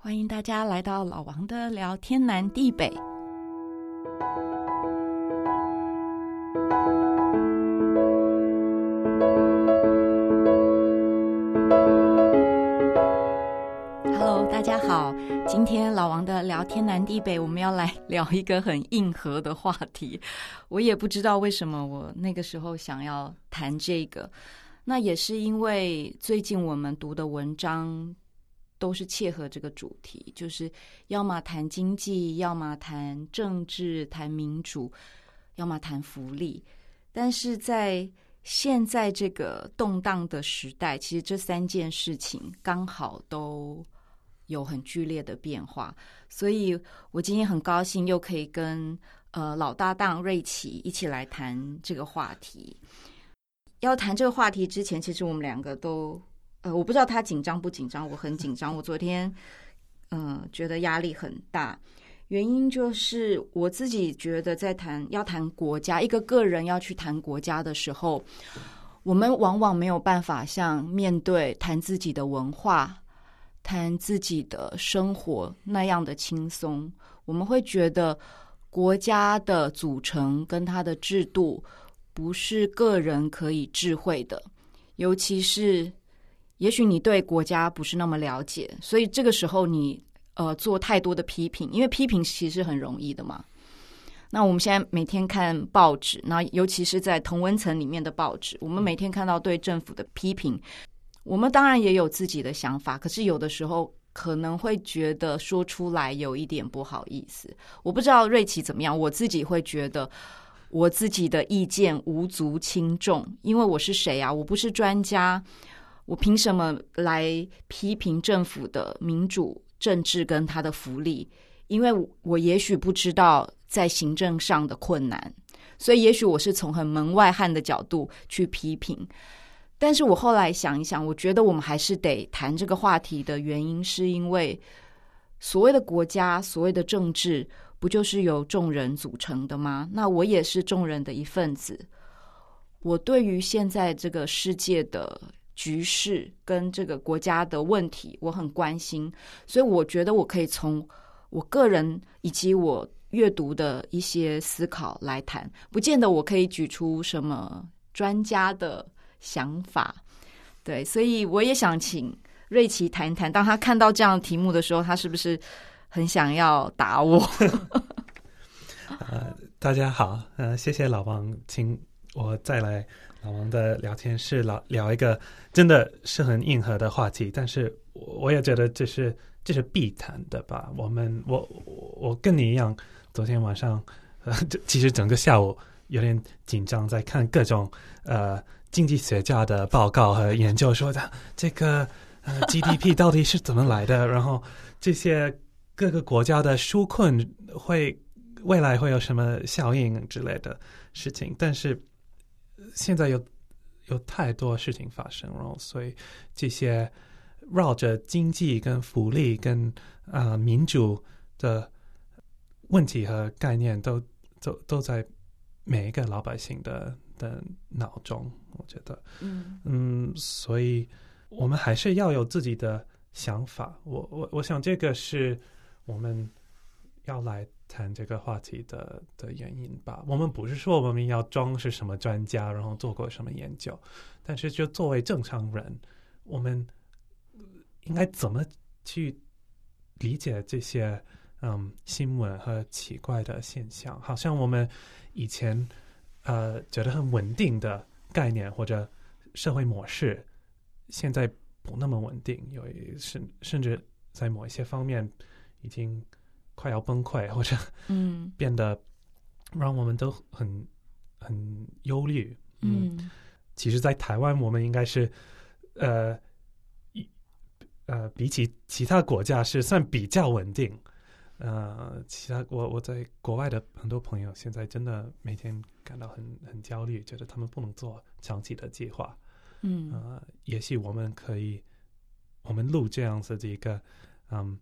欢迎大家来到老王的聊天南地北。Hello，大家好，今天老王的聊天南地北，我们要来聊一个很硬核的话题。我也不知道为什么我那个时候想要谈这个，那也是因为最近我们读的文章。都是切合这个主题，就是要么谈经济，要么谈政治，谈民主，要么谈福利。但是在现在这个动荡的时代，其实这三件事情刚好都有很剧烈的变化。所以我今天很高兴又可以跟呃老搭档瑞奇一起来谈这个话题。要谈这个话题之前，其实我们两个都。我不知道他紧张不紧张，我很紧张。我昨天，嗯、觉得压力很大，原因就是我自己觉得，在谈要谈国家，一个个人要去谈国家的时候，我们往往没有办法像面对谈自己的文化、谈自己的生活那样的轻松。我们会觉得国家的组成跟它的制度不是个人可以智慧的，尤其是。也许你对国家不是那么了解，所以这个时候你呃做太多的批评，因为批评其实很容易的嘛。那我们现在每天看报纸，那尤其是在同温层里面的报纸，我们每天看到对政府的批评，我们当然也有自己的想法，可是有的时候可能会觉得说出来有一点不好意思。我不知道瑞奇怎么样，我自己会觉得我自己的意见无足轻重，因为我是谁啊？我不是专家。我凭什么来批评政府的民主政治跟他的福利？因为我也许不知道在行政上的困难，所以也许我是从很门外汉的角度去批评。但是我后来想一想，我觉得我们还是得谈这个话题的原因，是因为所谓的国家、所谓的政治，不就是由众人组成的吗？那我也是众人的一份子。我对于现在这个世界的。局势跟这个国家的问题，我很关心，所以我觉得我可以从我个人以及我阅读的一些思考来谈，不见得我可以举出什么专家的想法。对，所以我也想请瑞奇谈一谈，当他看到这样的题目的时候，他是不是很想要打我？呃，大家好，呃，谢谢老王，请我再来。老王的聊天室聊聊一个真的是很硬核的话题，但是我也觉得这是这是必谈的吧。我们我我跟你一样，昨天晚上呃，其实整个下午有点紧张，在看各种呃经济学家的报告和研究，说的这个呃 GDP 到底是怎么来的，然后这些各个国家的纾困会未来会有什么效应之类的事情，但是。现在有有太多事情发生，然后所以这些绕着经济跟福利跟啊、呃、民主的问题和概念都都都在每一个老百姓的的脑中，我觉得，嗯嗯，所以我们还是要有自己的想法。我我我想这个是我们要来。谈这个话题的的原因吧。我们不是说我们要装是什么专家，然后做过什么研究，但是就作为正常人，我们应该怎么去理解这些嗯新闻和奇怪的现象？好像我们以前呃觉得很稳定的概念或者社会模式，现在不那么稳定，有一甚甚至在某一些方面已经。快要崩溃，或者嗯，变得让我们都很很忧虑。嗯，其实，在台湾，我们应该是呃一呃，比起其他国家是算比较稳定。呃，其他我我在国外的很多朋友，现在真的每天感到很很焦虑，觉得他们不能做长期的计划。嗯，呃，也许我们可以，我们录这样子的一个嗯。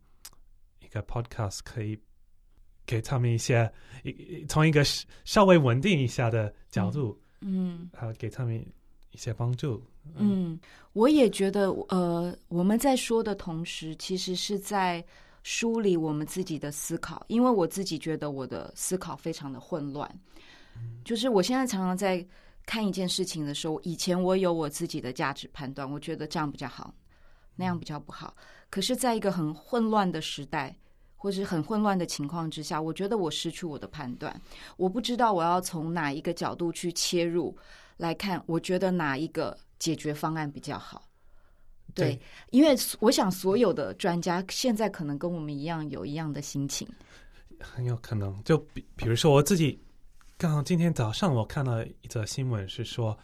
一个 podcast 可以给他们一些一从一个稍微稳定一下的角度，嗯，啊，给他们一些帮助。嗯，嗯，我也觉得，呃，我们在说的同时，其实是在梳理我们自己的思考，因为我自己觉得我的思考非常的混乱。就是我现在常常在看一件事情的时候，以前我有我自己的价值判断，我觉得这样比较好，那样比较不好。可是，在一个很混乱的时代，或是很混乱的情况之下，我觉得我失去我的判断，我不知道我要从哪一个角度去切入来看，我觉得哪一个解决方案比较好。对，对，因为我想所有的专家现在可能跟我们一样有一样的心情，很有可能。就比比如说我自己。刚好今天早上我看到一则新闻，是说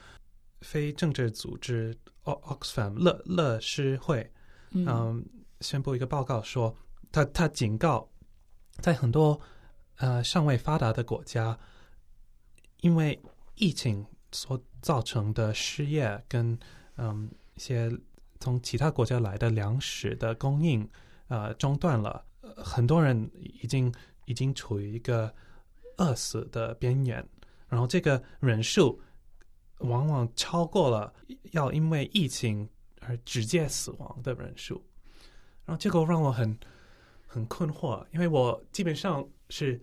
非政治组织 Oxfam 乐乐施会，嗯，宣布一个报告说，他他警告，在很多呃尚未发达的国家，因为疫情所造成的失业跟嗯一些从其他国家来的粮食的供应呃中断了，很多人已经已经处于一个。饿死的边缘，然后这个人数往往超过了要因为疫情而直接死亡的人数，然后这个让我很很困惑，因为我基本上是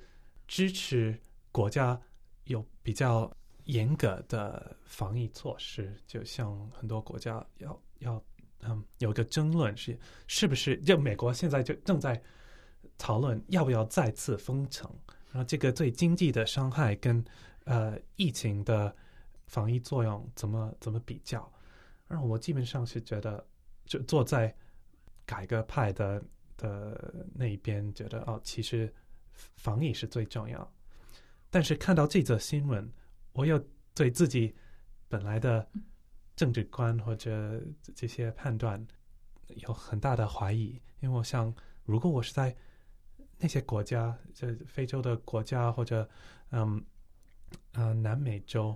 支持国家有比较严格的防疫措施，就像很多国家要要嗯有个争论是是不是就美国现在就正在讨论要不要再次封城。然后这个对经济的伤害跟呃疫情的防疫作用怎么怎么比较？然后我基本上是觉得，就坐在改革派的的那一边，觉得哦，其实防疫是最重要。但是看到这则新闻，我又对自己本来的政治观或者这些判断有很大的怀疑，因为我想，如果我是在那些国家，在非洲的国家或者嗯呃南美洲，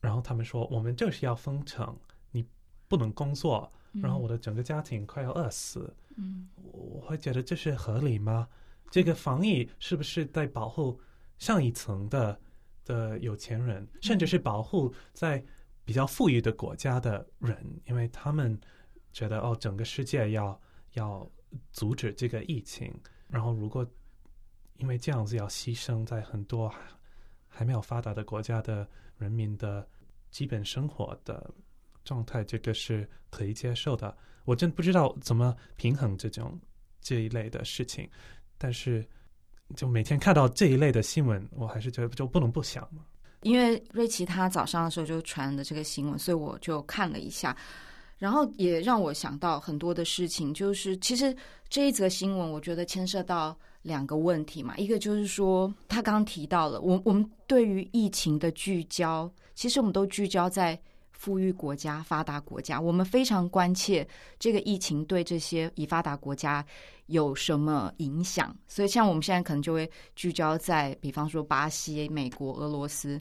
然后他们说我们就是要封城，你不能工作，然后我的整个家庭快要饿死，嗯，我会觉得这是合理吗？这个防疫是不是在保护上一层的的有钱人，甚至是保护在比较富裕的国家的人？因为他们觉得哦，整个世界要要阻止这个疫情。然后，如果因为这样子要牺牲在很多还没有发达的国家的人民的基本生活的状态，这个是可以接受的。我真不知道怎么平衡这种这一类的事情，但是就每天看到这一类的新闻，我还是觉得就不能不想嘛。因为瑞奇他早上的时候就传的这个新闻，所以我就看了一下。然后也让我想到很多的事情，就是其实这一则新闻，我觉得牵涉到两个问题嘛。一个就是说，他刚提到了，我我们对于疫情的聚焦，其实我们都聚焦在富裕国家、发达国家，我们非常关切这个疫情对这些已发达国家有什么影响。所以，像我们现在可能就会聚焦在，比方说巴西、美国、俄罗斯。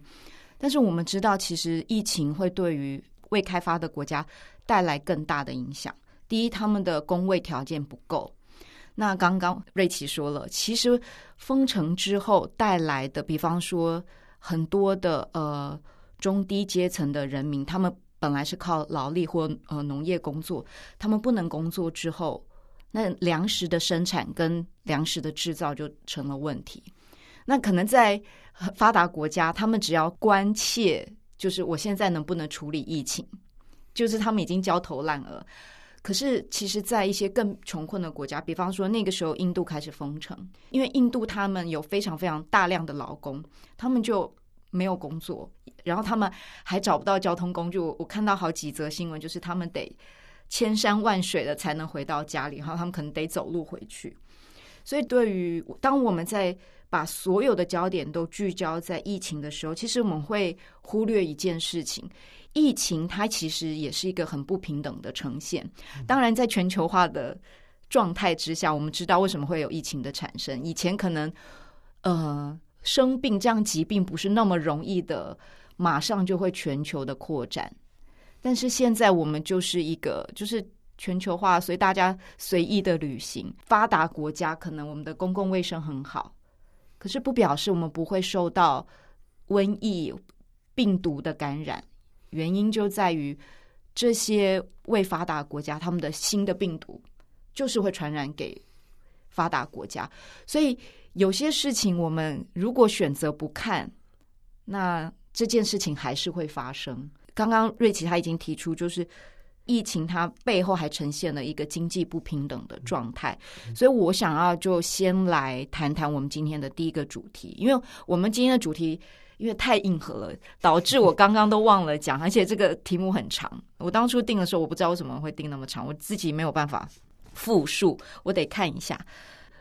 但是我们知道，其实疫情会对于未开发的国家带来更大的影响。第一，他们的工位条件不够。那刚刚瑞奇说了，其实封城之后带来的，比方说很多的呃中低阶层的人民，他们本来是靠劳力或呃农业工作，他们不能工作之后，那粮食的生产跟粮食的制造就成了问题。那可能在发达国家，他们只要关切，就是我现在能不能处理疫情。就是他们已经焦头烂额，可是其实，在一些更穷困的国家，比方说那个时候印度开始封城，因为印度他们有非常非常大量的劳工，他们就没有工作，然后他们还找不到交通工具。我看到好几则新闻，就是他们得千山万水的才能回到家里，然后他们可能得走路回去。所以，对于当我们在把所有的焦点都聚焦在疫情的时候，其实我们会忽略一件事情。疫情它其实也是一个很不平等的呈现。当然，在全球化的状态之下，我们知道为什么会有疫情的产生。以前可能呃生病这样疾病不是那么容易的，马上就会全球的扩展。但是现在我们就是一个就是全球化，所以大家随意的旅行。发达国家可能我们的公共卫生很好，可是不表示我们不会受到瘟疫病毒的感染。原因就在于这些未发达国家，他们的新的病毒就是会传染给发达国家。所以有些事情我们如果选择不看，那这件事情还是会发生。刚刚瑞奇他已经提出，就是。疫情它背后还呈现了一个经济不平等的状态，所以我想要就先来谈谈我们今天的第一个主题，因为我们今天的主题因为太硬核了，导致我刚刚都忘了讲，而且这个题目很长。我当初定的时候，我不知道为什么会定那么长，我自己没有办法复述，我得看一下。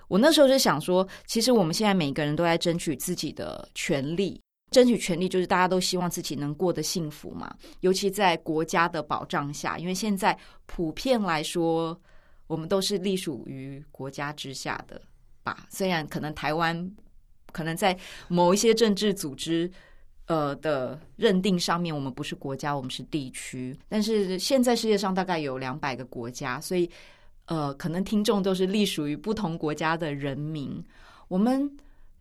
我那时候就想说，其实我们现在每个人都在争取自己的权利。争取权利，就是大家都希望自己能过得幸福嘛，尤其在国家的保障下，因为现在普遍来说，我们都是隶属于国家之下的吧。虽然可能台湾可能在某一些政治组织呃的认定上面，我们不是国家，我们是地区，但是现在世界上大概有两百个国家，所以呃，可能听众都是隶属于不同国家的人民，我们。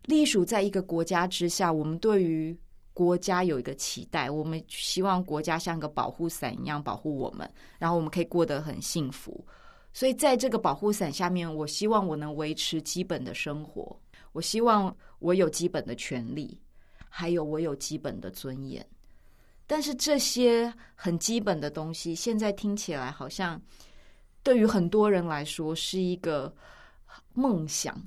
隶属在一个国家之下，我们对于国家有一个期待，我们希望国家像个保护伞一样保护我们，然后我们可以过得很幸福。所以在这个保护伞下面，我希望我能维持基本的生活，我希望我有基本的权利，还有我有基本的尊严。但是这些很基本的东西，现在听起来好像对于很多人来说是一个梦想。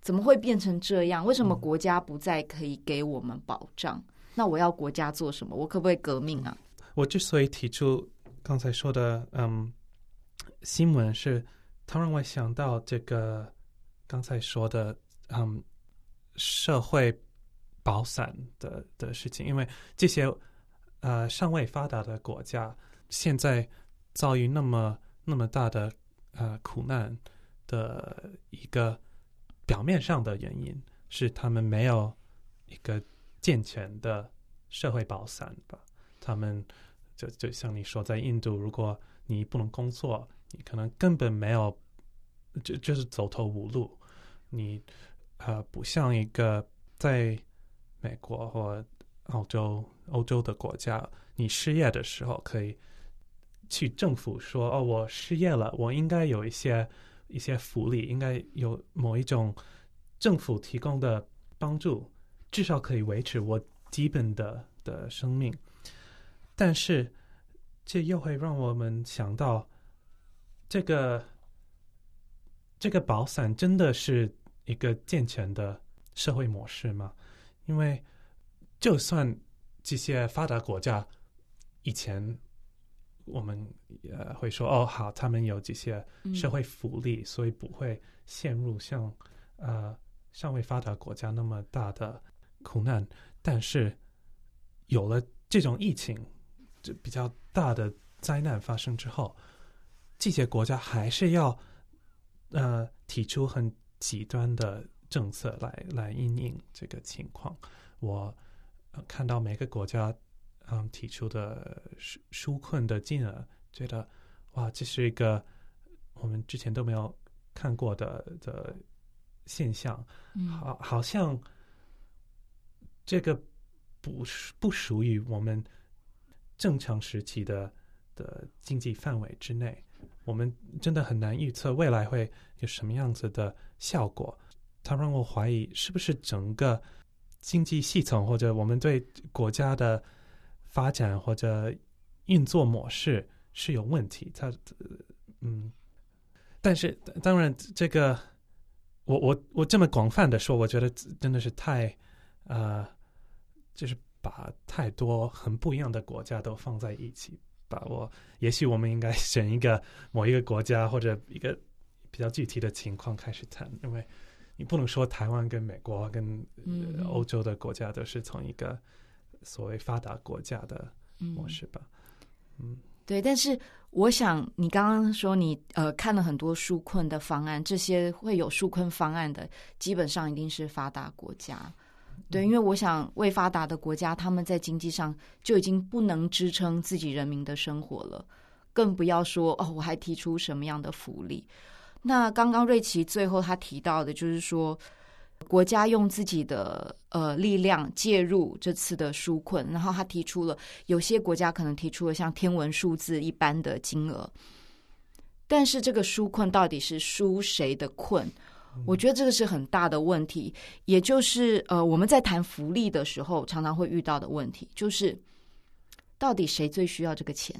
怎么会变成这样？为什么国家不再可以给我们保障？嗯、那我要国家做什么？我可不可以革命啊？我之所以提出刚才说的，嗯，新闻是，它让我想到这个刚才说的，嗯，社会保伞的的事情，因为这些呃尚未发达的国家现在遭遇那么那么大的呃苦难的一个。表面上的原因是他们没有一个健全的社会保伞吧？他们就就像你说，在印度，如果你不能工作，你可能根本没有，就就是走投无路。你呃，不像一个在美国或澳洲、欧洲的国家，你失业的时候可以去政府说：“哦，我失业了，我应该有一些。”一些福利应该有某一种政府提供的帮助，至少可以维持我基本的的生命。但是，这又会让我们想到，这个这个保伞真的是一个健全的社会模式吗？因为，就算这些发达国家以前。我们呃会说哦好，他们有这些社会福利，嗯、所以不会陷入像呃尚未发达国家那么大的苦难。但是有了这种疫情，就比较大的灾难发生之后，这些国家还是要呃提出很极端的政策来来因应这个情况。我、呃、看到每个国家。嗯，提出的纾纾困的金额，觉得哇，这是一个我们之前都没有看过的的现象。嗯，好，好像这个不不属于我们正常时期的的经济范围之内。我们真的很难预测未来会有什么样子的效果。它让我怀疑，是不是整个经济系统或者我们对国家的。发展或者运作模式是有问题，它嗯，但是当然，这个我我我这么广泛的说，我觉得真的是太呃，就是把太多很不一样的国家都放在一起，把我也许我们应该选一个某一个国家或者一个比较具体的情况开始谈，因为你不能说台湾跟美国跟欧洲的国家都是从一个。所谓发达国家的模式吧，嗯，嗯对。但是我想，你刚刚说你呃看了很多纾困的方案，这些会有纾困方案的，基本上一定是发达国家。对，因为我想，未发达的国家，他们在经济上就已经不能支撑自己人民的生活了，更不要说哦，我还提出什么样的福利。那刚刚瑞奇最后他提到的，就是说。国家用自己的呃力量介入这次的纾困，然后他提出了有些国家可能提出了像天文数字一般的金额，但是这个纾困到底是纾谁的困？我觉得这个是很大的问题，也就是呃，我们在谈福利的时候，常常会遇到的问题，就是到底谁最需要这个钱？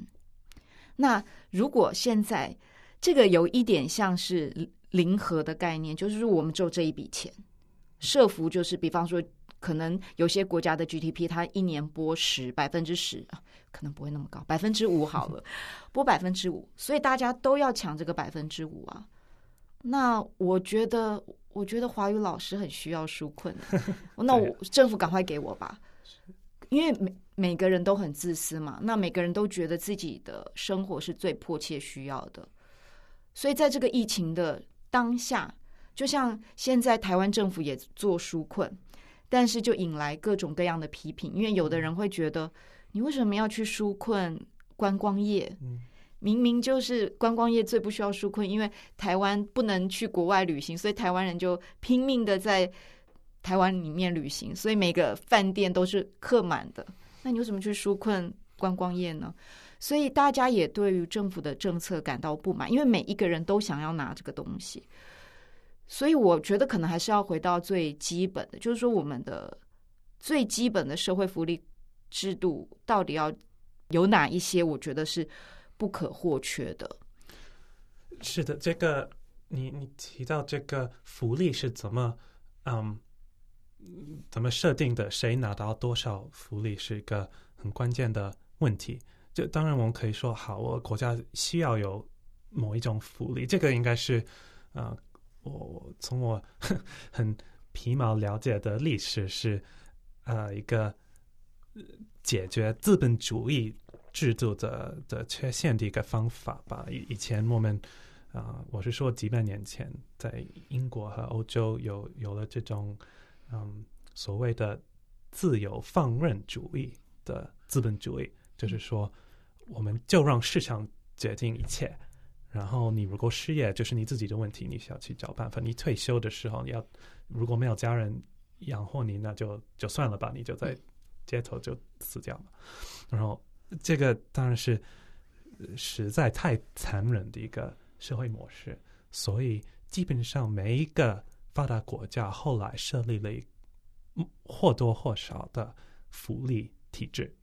那如果现在这个有一点像是零和的概念，就是说我们只有这一笔钱，社福就是，比方说，可能有些国家的 GDP 它一年拨十百分之十，可能不会那么高，百分之五好了，拨百分之五，所以大家都要抢这个百分之五啊。那我觉得，我觉得华语老师很需要纾困，那我政府赶快给我吧，因为每每个人都很自私嘛，那每个人都觉得自己的生活是最迫切需要的，所以在这个疫情的当下，就像现在台湾政府也做纾困，但是就引来各种各样的批评，因为有的人会觉得，你为什么要去纾困观光业？明明就是观光业最不需要纾困，因为台湾不能去国外旅行，所以台湾人就拼命的在台湾里面旅行，所以每个饭店都是客满的。那你为什么去纾困观光业呢？所以大家也对于政府的政策感到不满，因为每一个人都想要拿这个东西。所以我觉得可能还是要回到最基本的，就是说我们的最基本的社会福利制度到底要有哪一些？我觉得是。不可或缺的。是的，这个你你提到这个福利是怎么嗯怎么设定的？谁拿到多少福利是一个很关键的问题。就当然我们可以说，好，我国家需要有某一种福利，这个应该是啊、我从我 很皮毛了解的历史是呃一个解决资本主义。制度的的缺陷的一个方法吧。以以前我们啊、我是说几百年前，在英国和欧洲有有了这种嗯所谓的自由放任主义的资本主义，就是说我们就让市场决定一切。然后你如果失业，就是你自己的问题，你需要去找办法。你退休的时候，你要如果没有家人养活你，那就就算了吧，你就在街头就死掉了。然后。这个当然是实在太残忍的一个社会模式，所以基本上每一个发达国家后来设立了一或多或少的福利体制。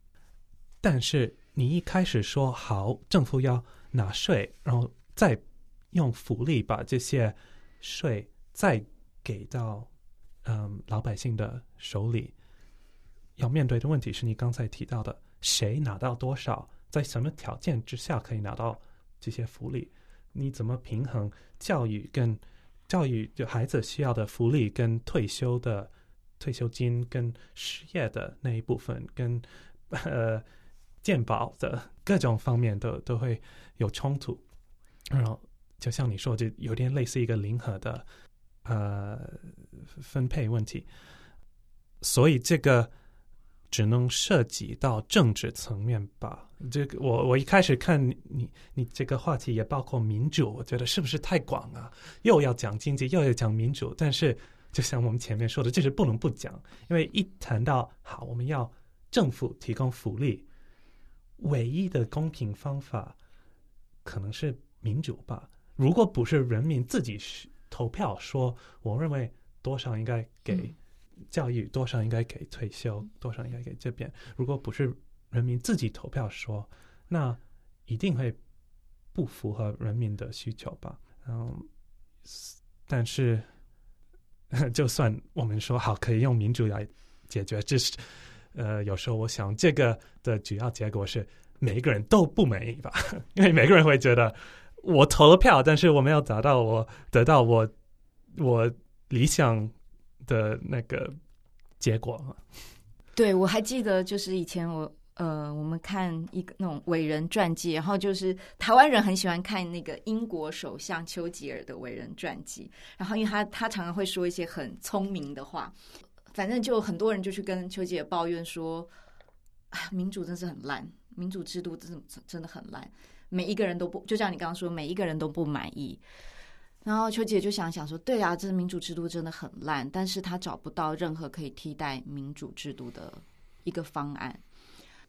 但是你一开始说好，政府要纳税，然后再用福利把这些税再给到嗯老百姓的手里，要面对的问题是你刚才提到的。谁拿到多少，在什么条件之下可以拿到这些福利？你怎么平衡教育跟教育就孩子需要的福利，跟退休的退休金，跟失业的那一部分，跟 呃健保的各种方面都都会有冲突。然后就像你说，就有点类似一个零和的呃分配问题。所以这个。只能涉及到政治层面吧。这个我我一开始看你你这个话题也包括民主，我觉得是不是太广啊？又要讲经济，又要讲民主。但是就像我们前面说的，这是不能不讲，因为一谈到好，我们要政府提供福利，唯一的公平方法可能是民主吧。如果不是人民自己投票说，我认为多少应该给。嗯教育多少应该给退休，多少应该给这边。如果不是人民自己投票说，那一定会不符合人民的需求吧？嗯，但是 就算我们说好可以用民主来解决，这是呃，有时候我想这个的主要结果是每一个人都不满意吧？因为每个人会觉得我投了票，但是我没有达到我得到我我理想。的那个结果，对，我还记得，就是以前我呃，我们看一个那种伟人传记，然后就是台湾人很喜欢看那个英国首相丘吉尔的伟人传记，然后因为他他常常会说一些很聪明的话，反正就很多人就去跟丘吉尔抱怨说，民主真是很烂，民主制度真真的很烂，每一个人都不，就像你刚刚说，每一个人都不满意。然后秋姐就想想说：“对啊，这民主制度真的很烂，但是他找不到任何可以替代民主制度的一个方案。”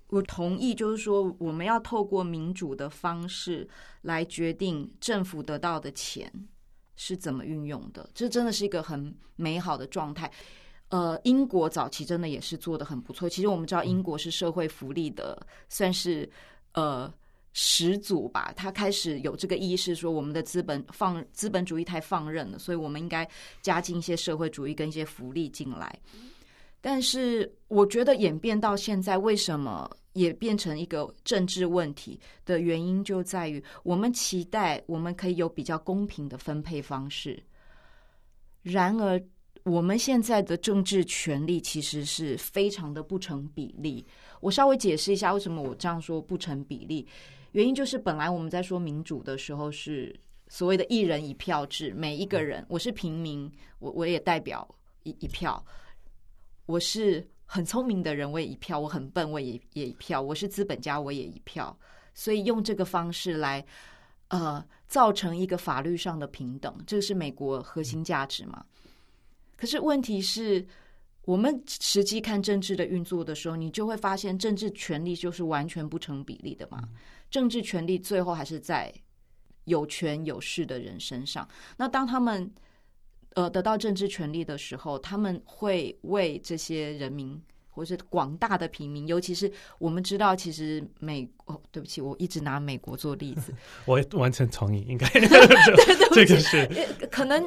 我同意，就是说我们要透过民主的方式来决定政府得到的钱是怎么运用的，这真的是一个很美好的状态。呃，英国早期真的也是做得很不错。其实我们知道，英国是社会福利的，算是呃始祖吧。他开始有这个意识，说我们的资本放资本主义太放任了，所以我们应该加进一些社会主义跟一些福利进来。但是我觉得演变到现在，为什么也变成一个政治问题的原因，就在于我们期待我们可以有比较公平的分配方式，然而。我们现在的政治权力其实是非常的不成比例。我稍微解释一下为什么我这样说不成比例。原因就是本来我们在说民主的时候是所谓的一人一票制，每一个人，我是平民，我我也代表一一票。我是很聪明的人，我也一票；我很笨，我也也一票；我是资本家，我也一票。所以用这个方式来呃造成一个法律上的平等，这个是美国核心价值嘛。可是问题是，我们实际看政治的运作的时候，你就会发现政治权力就是完全不成比例的嘛。政治权力最后还是在有权有势的人身上。那当他们呃得到政治权力的时候，他们会为这些人民。或是广大的平民，尤其是我们知道，其实美哦，对不起，我一直拿美国做例子，我完全同意，应该这个是可能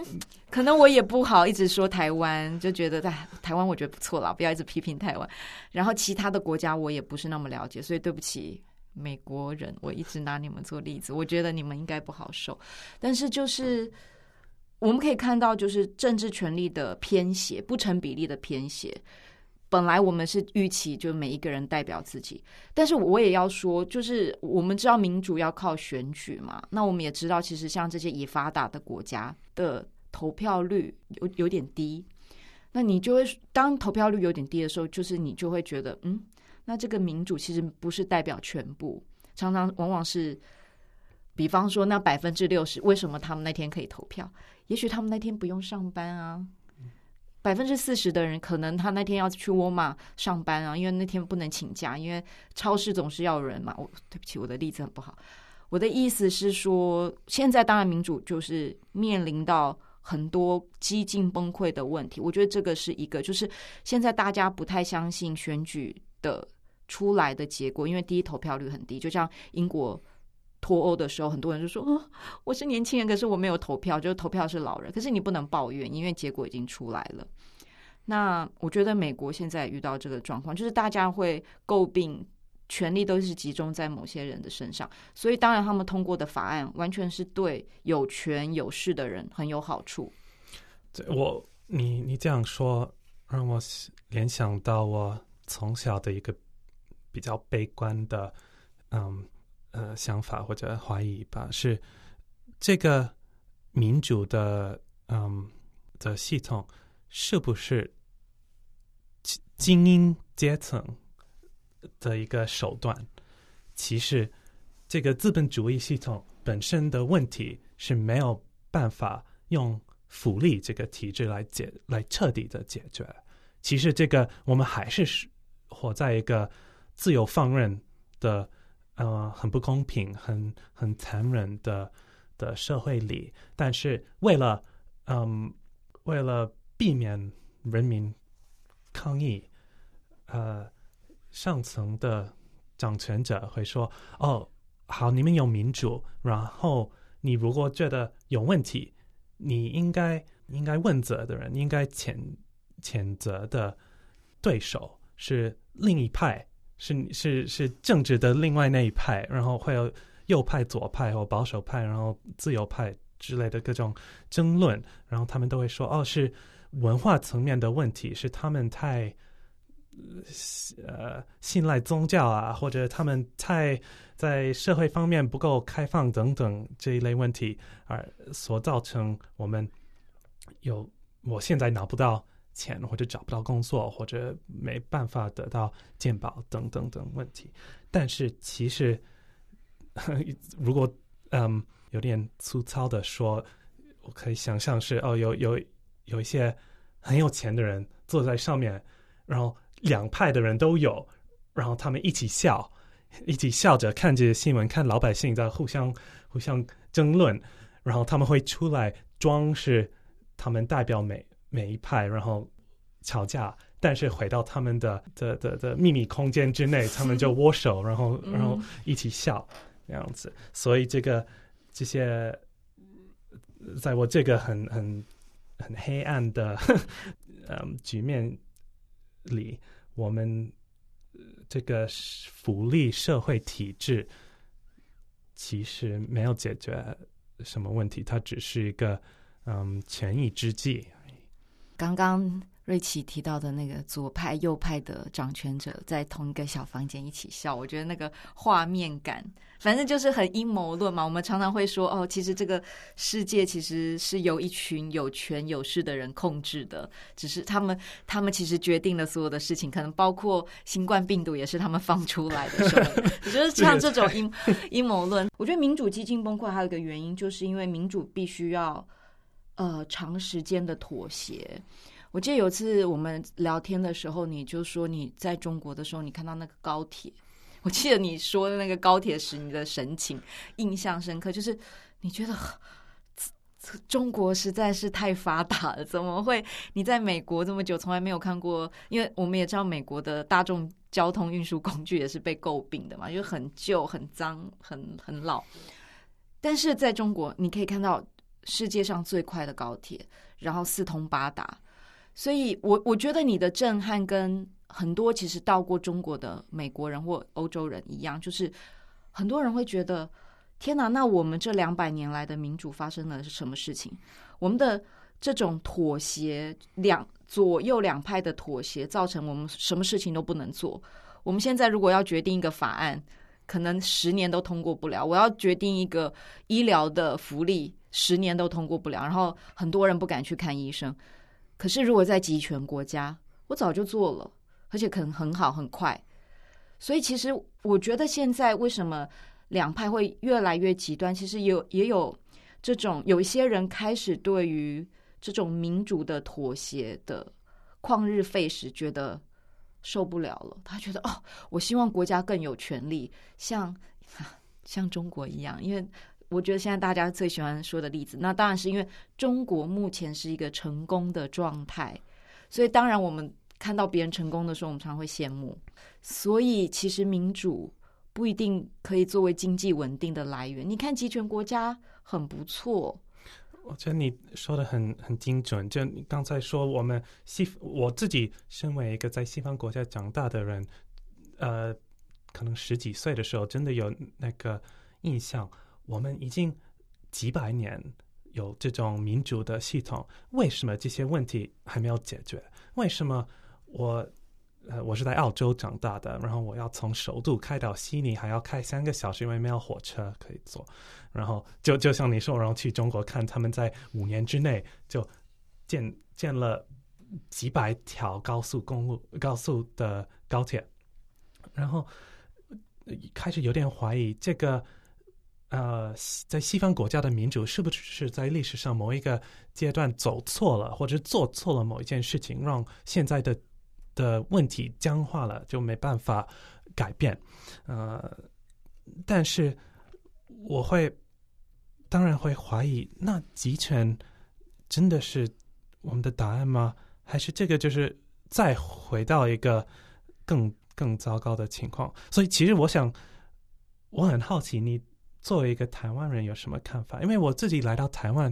可能我也不好一直说台湾，就觉得在台湾我觉得不错啦，不要一直批评台湾。然后其他的国家我也不是那么了解，所以对不起美国人，我一直拿你们做例子，我觉得你们应该不好受。但是就是我们可以看到，就是政治权力的偏斜，不成比例的偏斜。本来我们是预期，就每一个人代表自己，但是我也要说，就是我们知道民主要靠选举嘛，那我们也知道，其实像这些已发达的国家的投票率有有点低，那你就会当投票率有点低的时候，就是你就会觉得，嗯，那这个民主其实不是代表全部，常常往往是，比方说那百分之六十，为什么他们那天可以投票？也许他们那天不用上班啊。百分之四十的人可能他那天要去沃尔玛上班啊，因为那天不能请假，因为超市总是要人嘛。我对不起，我的例子很不好。我的意思是说，现在当然民主就是面临到很多几近崩溃的问题。我觉得这个是一个，就是现在大家不太相信选举的出来的结果，因为第一投票率很低，就像英国。脱欧的时候，很多人就说：“哦，我是年轻人，可是我没有投票，就是投票是老人。可是你不能抱怨，因为结果已经出来了。那我觉得美国现在遇到这个状况，就是大家会诟病，权力都是集中在某些人的身上，所以当然他们通过的法案完全是对有权有势的人很有好处。我你你这样说，让我联想到我从小的一个比较悲观的，嗯。呃，想法或者怀疑吧，是这个民主的嗯的系统是不是精英阶层的一个手段？其实，这个资本主义系统本身的问题是没有办法用福利这个体制来解来彻底的解决。其实，这个我们还是活在一个自由放任的。呃，很不公平、很很残忍的的社会里，但是为了嗯，为了避免人民抗议，呃，上层的掌权者会说：“哦，好，你们有民主，然后你如果觉得有问题，你应该应该问责的人，应该谴谴责的对手是另一派。”是是是政治的另外那一派，然后会有右派、左派或保守派，然后自由派之类的各种争论，然后他们都会说：“哦，是文化层面的问题，是他们太呃信赖宗教啊，或者他们太在社会方面不够开放等等这一类问题，而所造成我们有我现在拿不到。”钱或者找不到工作，或者没办法得到健保等等等问题。但是其实，如果嗯有点粗糙的说，我可以想象是哦，有有有一些很有钱的人坐在上面，然后两派的人都有，然后他们一起笑，一起笑着看着新闻，看老百姓在互相互相争论，然后他们会出来装是他们代表美每一派，然后吵架，但是回到他们的的的的秘密空间之内，他们就握手，然后然后一起笑这样子。所以这个这些，在我这个很很很黑暗的 嗯局面里，我们这个福利社会体制其实没有解决什么问题，它只是一个嗯权宜之计。刚刚。瑞奇提到的那个左派、右派的掌权者在同一个小房间一起笑，我觉得那个画面感，反正就是很阴谋论嘛。我们常常会说，哦，其实这个世界其实是由一群有权有势的人控制的，只是他们他们其实决定了所有的事情，可能包括新冠病毒也是他们放出来的。时候，我觉得像这种阴阴谋论，我觉得民主激进崩溃还有一个原因，就是因为民主必须要呃长时间的妥协。我记得有一次我们聊天的时候，你就说你在中国的时候，你看到那个高铁。我记得你说的那个高铁时，你的神情印象深刻，就是你觉得中国实在是太发达了，怎么会？你在美国这么久，从来没有看过，因为我们也知道美国的大众交通运输工具也是被诟病的嘛，就很旧、很脏、很很老。但是在中国，你可以看到世界上最快的高铁，然后四通八达。所以我，我觉得你的震撼跟很多其实到过中国的美国人或欧洲人一样，就是很多人会觉得，天哪，那我们这两百年来的民主发生了什么事情？我们的这种妥协，两左右两派的妥协，造成我们什么事情都不能做。我们现在如果要决定一个法案，可能十年都通过不了。我要决定一个医疗的福利，十年都通过不了。然后很多人不敢去看医生。可是，如果在集权国家，我早就做了，而且可能很好很快。所以，其实我觉得现在为什么两派会越来越极端？其实有也有这种有一些人开始对于这种民主的妥协的旷日费时，觉得受不了了。他觉得哦，我希望国家更有权力，像 像中国一样，因为。我觉得现在大家最喜欢说的例子，那当然是因为中国目前是一个成功的状态，所以当然我们看到别人成功的时候，我们常会羡慕。所以其实民主不一定可以作为经济稳定的来源。你看集权国家很不错。我觉得你说的很很精准。就你刚才说，我们西我自己身为一个在西方国家长大的人，呃，可能十几岁的时候真的有那个印象。我们已经几百年有这种民主的系统，为什么这些问题还没有解决？为什么我呃我是在澳洲长大的，然后我要从首都开到悉尼还要开三个小时，因为没有火车可以坐。然后就就像你说，然后去中国看，他们在五年之内就建建了几百条高速公路、高速的高铁，然后开始有点怀疑这个。呃，在西方国家的民主是不是在历史上某一个阶段走错了，或者做错了某一件事情，让现在的的问题僵化了，就没办法改变？呃，但是我会当然会怀疑，那集权真的是我们的答案吗？还是这个就是再回到一个更更糟糕的情况？所以，其实我想，我很好奇你。作为一个台湾人，有什么看法？因为我自己来到台湾，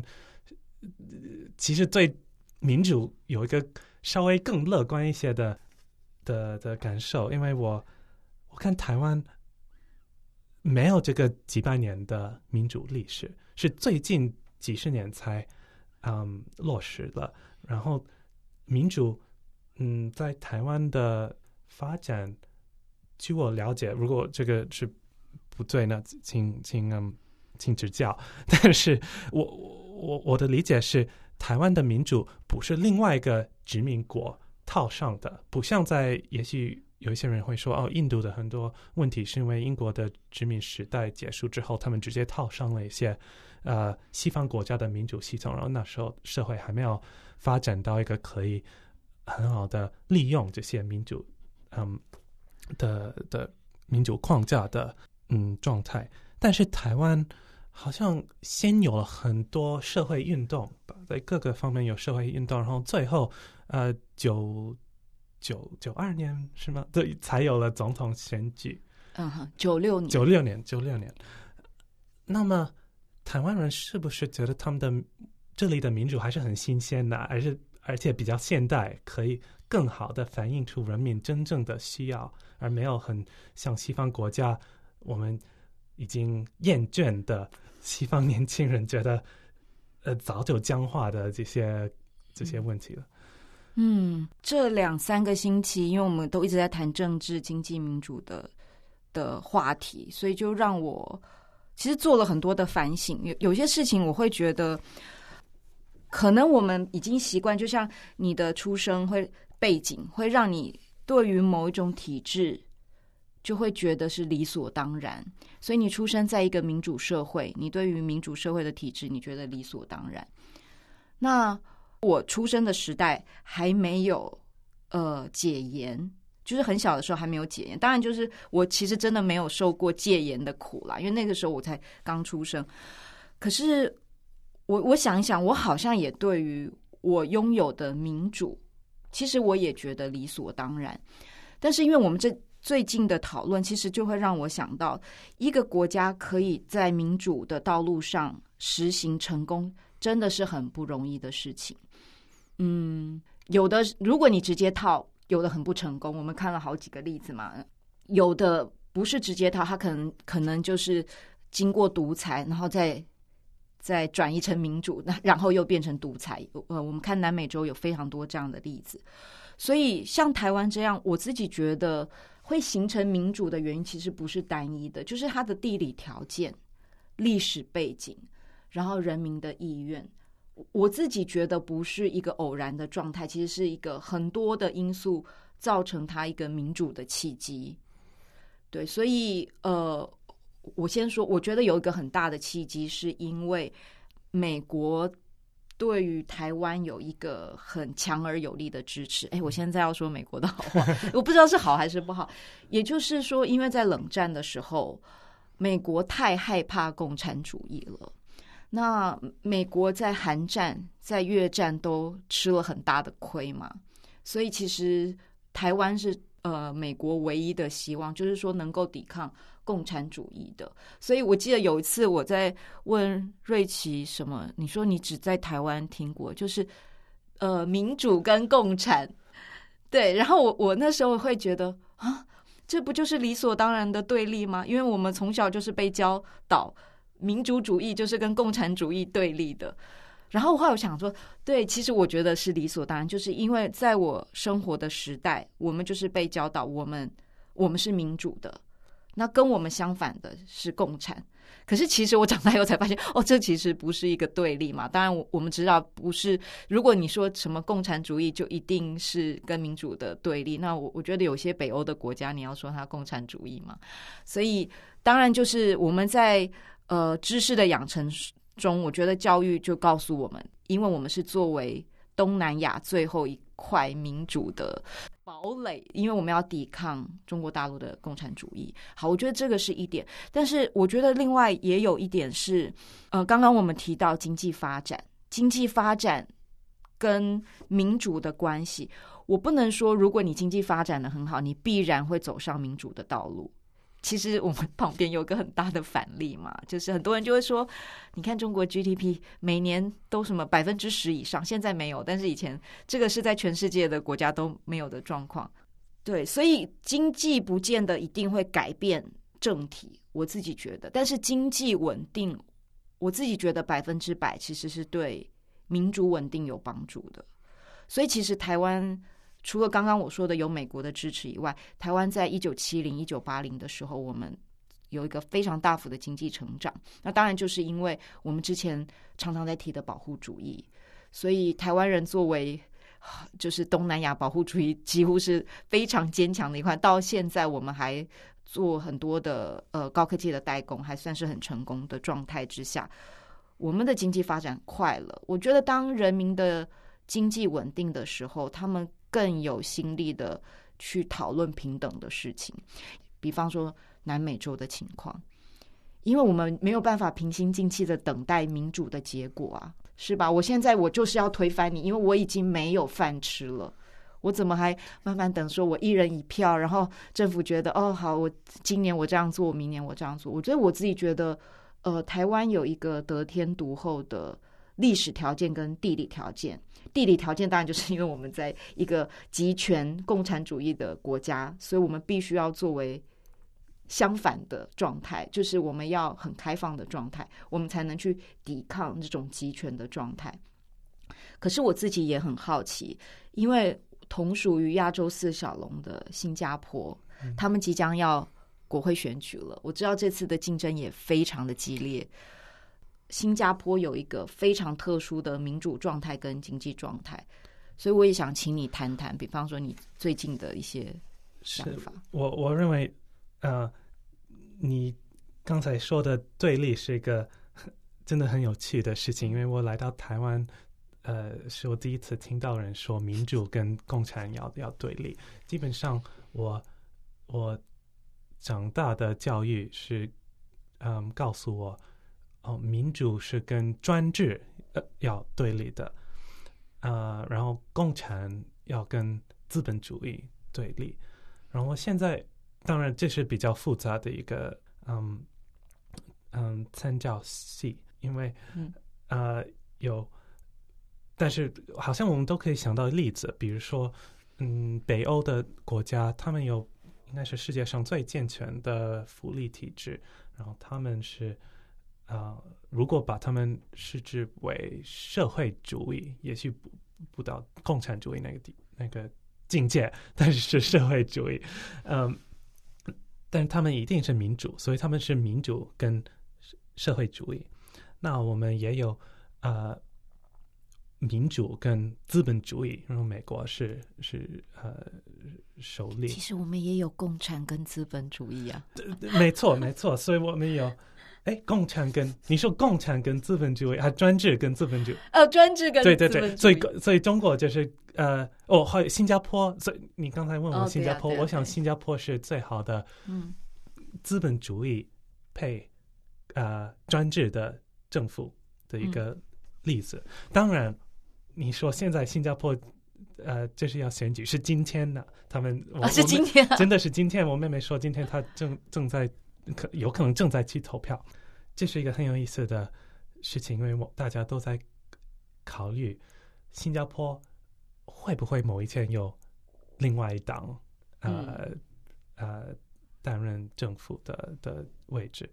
其实对民主有一个稍微更乐观一些的的的感受。因为我我看台湾没有这个几百年的民主历史，是最近几十年才嗯落实了。然后民主嗯在台湾的发展，据我了解，如果这个是。不对，那请请嗯，请指教。但是我我我的理解是，台湾的民主不是另外一个殖民国套上的，不像在也许有一些人会说，哦，印度的很多问题是因为英国的殖民时代结束之后，他们直接套上了一些呃西方国家的民主系统，然后那时候社会还没有发展到一个可以很好的利用这些民主嗯的的民主框架的。嗯，状态。但是台湾，好像先有了很多社会运动吧，在各个方面有社会运动，然后最后呃九九九二年是吗？对，才有了总统选举。嗯哼，九六年，九六年，九六年。那么台湾人是不是觉得他们的这里的民主还是很新鲜的，而是而且比较现代，可以更好的反映出人民真正的需要，而没有很像西方国家我们已经厌倦的西方年轻人觉得呃早就僵化的这些这些问题了。嗯，这两三个星期，因为我们都一直在谈政治、经济、民主的的话题，所以就让我其实做了很多的反省。有有些事情，我会觉得，可能我们已经习惯，就像你的出生会背景，会让你对于某一种体制，就会觉得是理所当然。所以你出生在一个民主社会，你对于民主社会的体制，你觉得理所当然。那我出生的时代还没有呃解严，就是很小的时候还没有解严。当然，就是我其实真的没有受过戒严的苦啦，因为那个时候我才刚出生。可是我我想一想，我好像也对于我拥有的民主，其实我也觉得理所当然。但是因为我们这最近的讨论，其实就会让我想到，一个国家可以在民主的道路上实行成功，真的是很不容易的事情。嗯，有的如果你直接套，有的很不成功。我们看了好几个例子嘛，有的不是直接套，它可能可能就是经过独裁，然后再再转移成民主，那然后又变成独裁。呃，我们看南美洲有非常多这样的例子。所以像台湾这样，我自己觉得会形成民主的原因，其实不是单一的，就是它的地理条件、历史背景，然后人民的意愿。我自己觉得不是一个偶然的状态，其实是一个很多的因素造成它一个民主的契机。对，所以呃，我先说，我觉得有一个很大的契机，是因为美国对于台湾有一个很强而有力的支持。哎，我现在要说美国的好话，我不知道是好还是不好。也就是说，因为在冷战的时候，美国太害怕共产主义了。那美国在韩战、在越战都吃了很大的亏嘛，所以其实台湾是呃美国唯一的希望，就是说能够抵抗共产主义的。所以我记得有一次我在问瑞奇什么，你说你只在台湾听过，就是呃民主跟共产，对，然后我我那时候会觉得啊，这不就是理所当然的对立吗？因为我们从小就是被教导。民主主义就是跟共产主义对立的，然后我后来我想说，对，其实我觉得是理所当然，就是因为在我生活的时代，我们就是被教导，我们我们是民主的，那跟我们相反的是共产。可是其实我长大以后才发现，哦，这其实不是一个对立嘛。当然，我我们知道不是。如果你说什么共产主义，就一定是跟民主的对立。那我我觉得有些北欧的国家，你要说它共产主义嘛。所以当然就是我们在。呃，知识的养成中，我觉得教育就告诉我们，因为我们是作为东南亚最后一块民主的堡垒，因为我们要抵抗中国大陆的共产主义。好，我觉得这个是一点，但是我觉得另外也有一点是，呃，刚刚我们提到经济发展，经济发展跟民主的关系，我不能说如果你经济发展的很好，你必然会走上民主的道路。其实我们旁边有个很大的反例嘛，就是很多人就会说，你看中国 GDP 每年都什么百分之十以上，现在没有，但是以前这个是在全世界的国家都没有的状况。对，所以经济不见得一定会改变政体，我自己觉得，但是经济稳定，我自己觉得百分之百其实是对民主稳定有帮助的。所以其实台湾。除了刚刚我说的有美国的支持以外，台湾在一九七零、一九八零的时候，我们有一个非常大幅的经济成长。那当然就是因为我们之前常常在提的保护主义，所以台湾人作为就是东南亚保护主义几乎是非常坚强的一块。到现在我们还做很多的呃高科技的代工，还算是很成功的状态之下，我们的经济发展快了。我觉得当人民的经济稳定的时候，他们更有心力的去讨论平等的事情，比方说南美洲的情况，因为我们没有办法平心静气的等待民主的结果啊，是吧？我现在我就是要推翻你，因为我已经没有饭吃了，我怎么还慢慢等？说我一人一票，然后政府觉得哦好，我今年我这样做，明年我这样做。我觉得我自己觉得，呃，台湾有一个得天独厚的历史条件跟地理条件。地理条件当然就是因为我们在一个集权共产主义的国家，所以我们必须要作为。相反的状态，就是我们要很开放的状态，我们才能去抵抗这种集权的状态。可是我自己也很好奇，因为同属于亚洲四小龙的新加坡，他们即将要国会选举了。我知道这次的竞争也非常的激烈。新加坡有一个非常特殊的民主状态跟经济状态，所以我也想请你谈谈，比方说你最近的一些想法。我我认为。呃，你刚才说的对立是一个 真的很有趣的事情，因为我来到台湾，呃，是我第一次听到人说民主跟共产要要对立。基本上我，我我长大的教育是，嗯，告诉我，哦，民主是跟专制呃要对立的，呃，然后共产要跟资本主义对立，然后现在。当然，这是比较复杂的一个嗯嗯参照系，因为嗯呃有，但是好像我们都可以想到例子，比如说嗯北欧的国家，他们有应该是世界上最健全的福利体制，然后他们是啊、呃，如果把他们视之为社会主义，也许不不到共产主义那个地那个境界，但是是社会主义，嗯。但是他们一定是民主，所以他们是民主跟社会主义。那我们也有呃民主跟资本主义，然后美国是是呃首例。其实我们也有共产跟资本主义啊。没错没错，所以我们有哎共产跟你说共产跟资本主义，啊专制跟资本主义。呃，专制跟。对对对，所以所以中国就是。呃，哦，还有新加坡，所以你刚才问我新加坡，哦啊啊、我想新加坡是最好的，嗯，资本主义配呃专制的政府的一个例子。嗯、当然，你说现在新加坡呃就是要选举，是今天的，他们、哦、是今天、啊，真的是今天。我妹妹说今天她正正在可有可能正在去投票，这是一个很有意思的事情，因为我大家都在考虑新加坡。会不会某一天有另外一党呃、嗯、呃担任政府的的位置？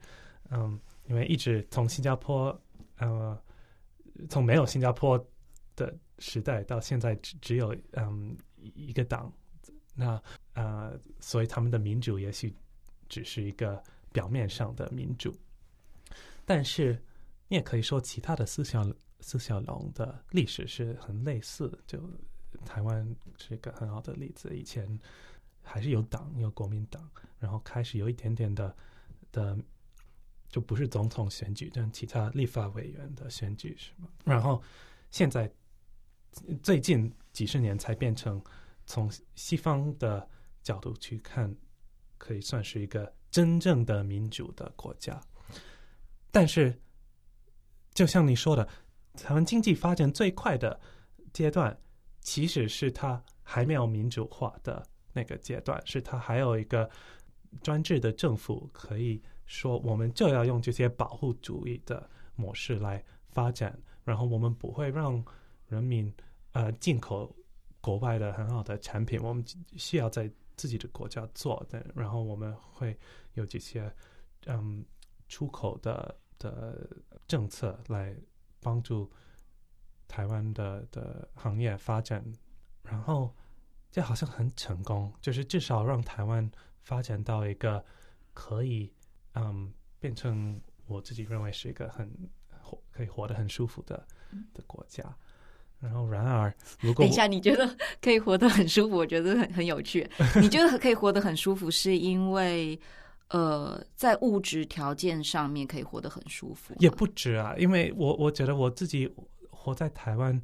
嗯，因为一直从新加坡呃从没有新加坡的时代到现在只只有嗯一个党，那呃所以他们的民主也许只是一个表面上的民主，但是你也可以说其他的四小四小龙的历史是很类似，就。台湾是一个很好的例子，以前还是有党，有国民党，然后开始有一点点的的，就不是总统选举，但其他立法委员的选举是吗？然后现在最近几十年才变成从西方的角度去看，可以算是一个真正的民主的国家。但是就像你说的，台湾经济发展最快的阶段。其实是它还没有民主化的那个阶段，是它还有一个专制的政府，可以说我们就要用这些保护主义的模式来发展，然后我们不会让人民呃进口国外的很好的产品，我们需要在自己的国家做的，然后我们会有这些嗯出口的的政策来帮助。台湾的的行业发展，然后这好像很成功，就是至少让台湾发展到一个可以嗯变成我自己认为是一个很活可以活得很舒服的的国家。然后然而，如果等一下你觉得可以活得很舒服，我觉得很很有趣。你觉得可以活得很舒服，是因为呃在物质条件上面可以活得很舒服？也不止啊，因为我我觉得我自己。活在台湾，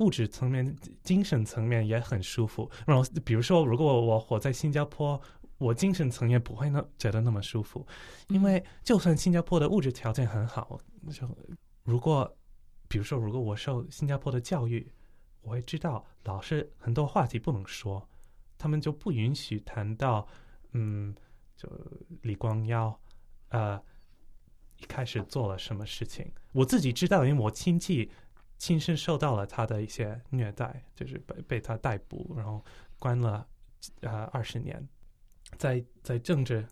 物质层面、精神层面也很舒服。然后，比如说，如果我活在新加坡，我精神层面不会那觉得那么舒服，因为就算新加坡的物质条件很好，就如果比如说如果我受新加坡的教育，我会知道老师很多话题不能说，他们就不允许谈到嗯，就李光耀呃一开始做了什么事情，我自己知道，因为我亲戚亲身受到了他的一些虐待，就是被被他逮捕，然后关了呃二十年。在在政治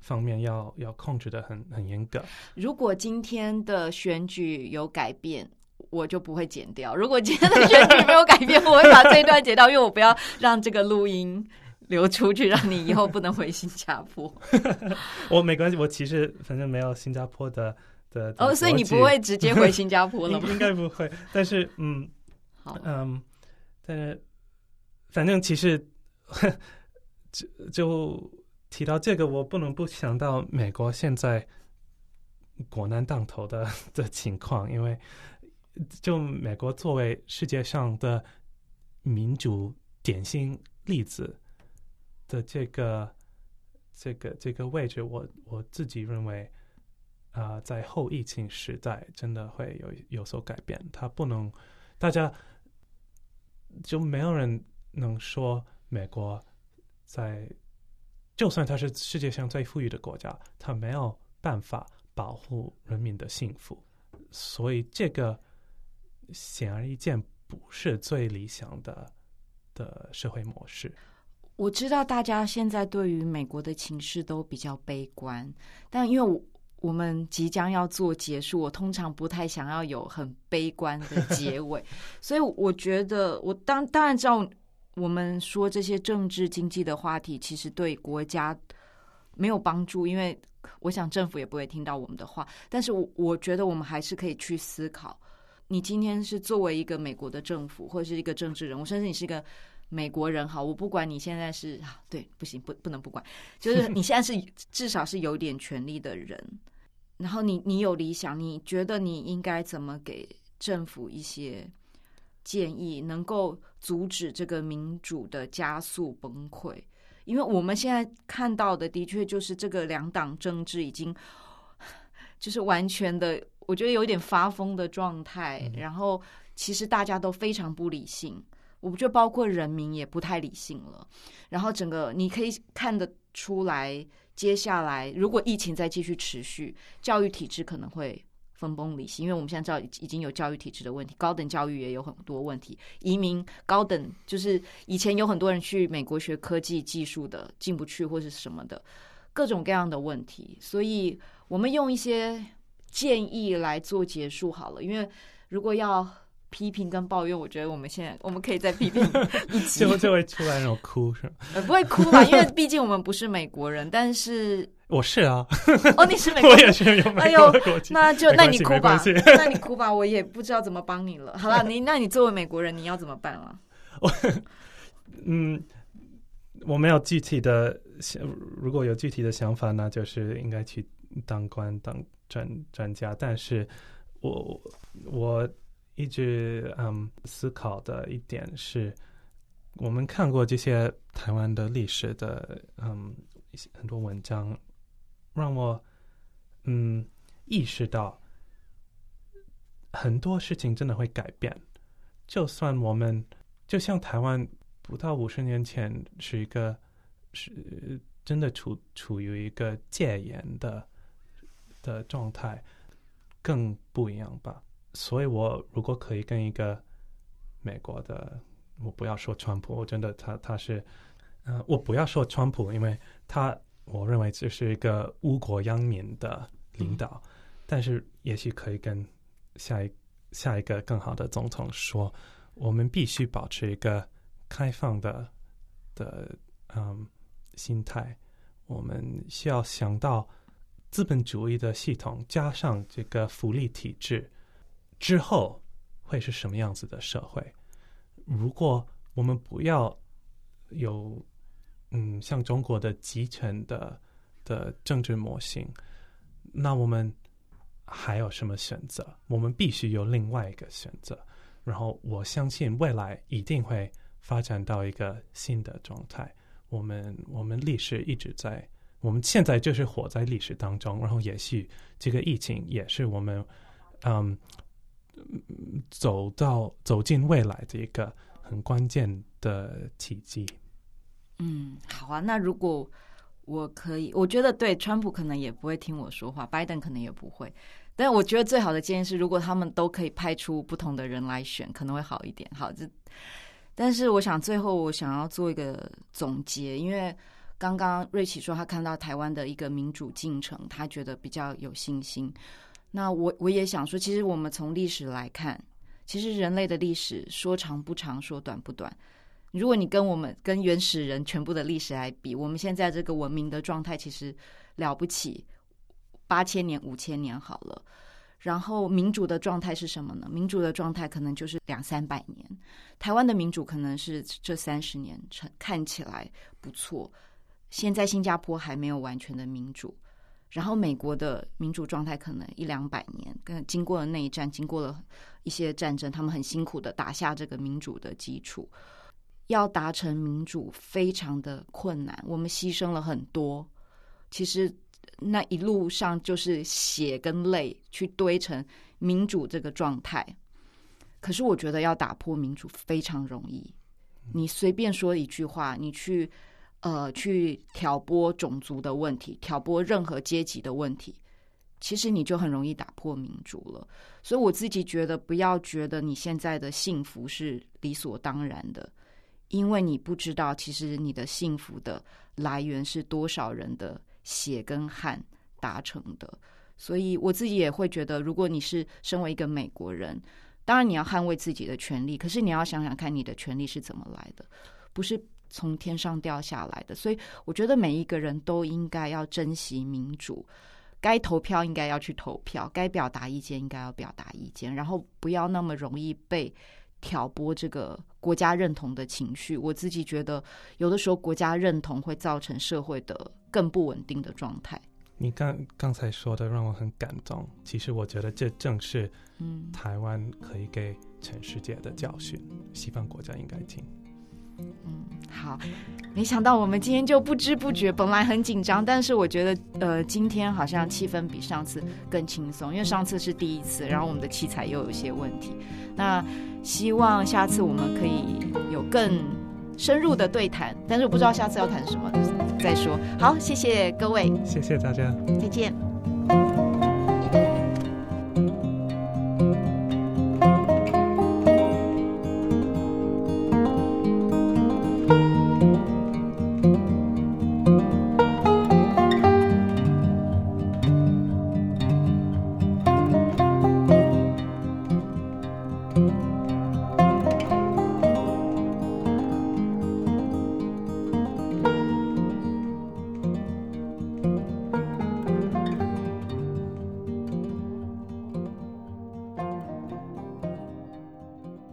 方面要要控制的很很严格。如果今天的选举有改变，我就不会剪掉；如果今天的选举没有改变，我会把这一段剪掉，因为我不要让这个录音流出去，让你以后不能回新加坡。我没关系，我其实反正没有新加坡的的哦，所以你不会直接回新加坡 了吗？应该不会，但是嗯，好嗯，但是反正其实。就就提到这个，我不能不想到美国现在国难当头的 的情况，因为就美国作为世界上的民主典型例子的这个这个这个位置，我我自己认为啊、在后疫情时代真的会有有所改变。它不能，大家就没有人能说美国。在，就算它是世界上最富裕的国家，它没有办法保护人民的幸福，所以这个显而易见不是最理想的的社会模式。我知道大家现在对于美国的情势都比较悲观，但因为我我们即将要做结束，我通常不太想要有很悲观的结尾，所以我觉得我当当然知道。我们说这些政治经济的话题，其实对国家没有帮助，因为我想政府也不会听到我们的话。但是我我觉得我们还是可以去思考：你今天是作为一个美国的政府，或者是一个政治人物，甚至你是一个美国人，好，我不管你现在是对，不行，不不能不管，就是 你现在是至少是有点权力的人，然后你你有理想，你觉得你应该怎么给政府一些？建议能够阻止这个民主的加速崩溃，因为我们现在看到的的确就是这个两党政治已经 就是完全的，我觉得有点发疯的状态。然后其实大家都非常不理性，我觉得包括人民也不太理性了。然后整个你可以看得出来，接下来如果疫情再继续持续，教育体制可能会。分崩离析，因为我们现在知道已经有教育体制的问题，高等教育也有很多问题。移民高等就是以前有很多人去美国学科技技术的进不去或是什么的，各种各样的问题。所以我们用一些建议来做结束好了。因为如果要批评跟抱怨，我觉得我们现在我们可以再批评 一集，就就会出来那种哭是吗？呃，不会哭吧？因为毕竟我们不是美国人，但是。我是啊，哦，你是美国人，我也是有美国国籍。哎呦，那就那你哭吧，那你哭吧，我也不知道怎么帮你了。好了，你那你作为美国人，你要怎么办啊？我嗯，我没有具体的想，如果有具体的想法，那就是应该去当官当专专家。但是我我一直嗯思考的一点是，我们看过这些台湾的历史的嗯一些很多文章。让我嗯意识到很多事情真的会改变。就算我们就像台湾不到五十年前是一个是真的处处于一个戒严的的状态，更不一样吧。所以我如果可以跟一个美国的，我不要说川普，我真的他他是嗯、呃，我不要说川普，因为他。我认为这是一个误国殃民的领导，嗯、但是也许可以跟下一下一个更好的总统说，我们必须保持一个开放的的嗯心态。我们需要想到资本主义的系统加上这个福利体制之后会是什么样子的社会。如果我们不要有。嗯，像中国的集权的的政治模型，那我们还有什么选择？我们必须有另外一个选择。然后我相信未来一定会发展到一个新的状态。我们我们历史一直在，我们现在就是活在历史当中，然后也许这个疫情也是我们嗯走到走进未来的一个很关键的契机。嗯，好啊，那如果我可以，我觉得对川普可能也不会听我说话，拜登可能也不会。但我觉得最好的建议是，如果他们都可以派出不同的人来选，可能会好一点。好，这但是我想最后我想要做一个总结，因为刚刚瑞奇说他看到台湾的一个民主进程，他觉得比较有信心。那我我也想说，其实我们从历史来看，其实人类的历史说长不长，说短不短。如果你跟我们跟原始人全部的历史来比，我们现在这个文明的状态其实了不起。八千年、五千年好了，然后民主的状态是什么呢？民主的状态可能就是两三百年。台湾的民主可能是这三十年成看起来不错。现在新加坡还没有完全的民主，然后美国的民主状态可能一两百年，跟经过了内战，经过了一些战争，他们很辛苦的打下这个民主的基础。要达成民主非常的困难，我们牺牲了很多。其实。那一路上就是血跟泪去堆成民主这个状态，可是我觉得要打破民主非常容易。你随便说一句话，你去呃去挑拨种族的问题，挑拨任何阶级的问题，其实你就很容易打破民主了。所以我自己觉得，不要觉得你现在的幸福是理所当然的，因为你不知道其实你的幸福的来源是多少人的。血跟汗达成的，所以我自己也会觉得，如果你是身为一个美国人，当然你要捍卫自己的权利，可是你要想想看，你的权利是怎么来的，不是从天上掉下来的。所以我觉得每一个人都应该要珍惜民主，该投票应该要去投票，该表达意见应该要表达意见，然后不要那么容易被挑拨这个国家认同的情绪。我自己觉得，有的时候国家认同会造成社会的。更不稳定的状态。你刚刚才说的让我很感动。其实我觉得这正是，嗯，台湾可以给全世界的教训，西方国家应该听。嗯，好，没想到我们今天就不知不觉，本来很紧张，但是我觉得，呃，今天好像气氛比上次更轻松，因为上次是第一次，然后我们的器材又有一些问题。那希望下次我们可以有更深入的对谈，但是我不知道下次要谈什么，再说。好，谢谢各位，谢谢大家，再见。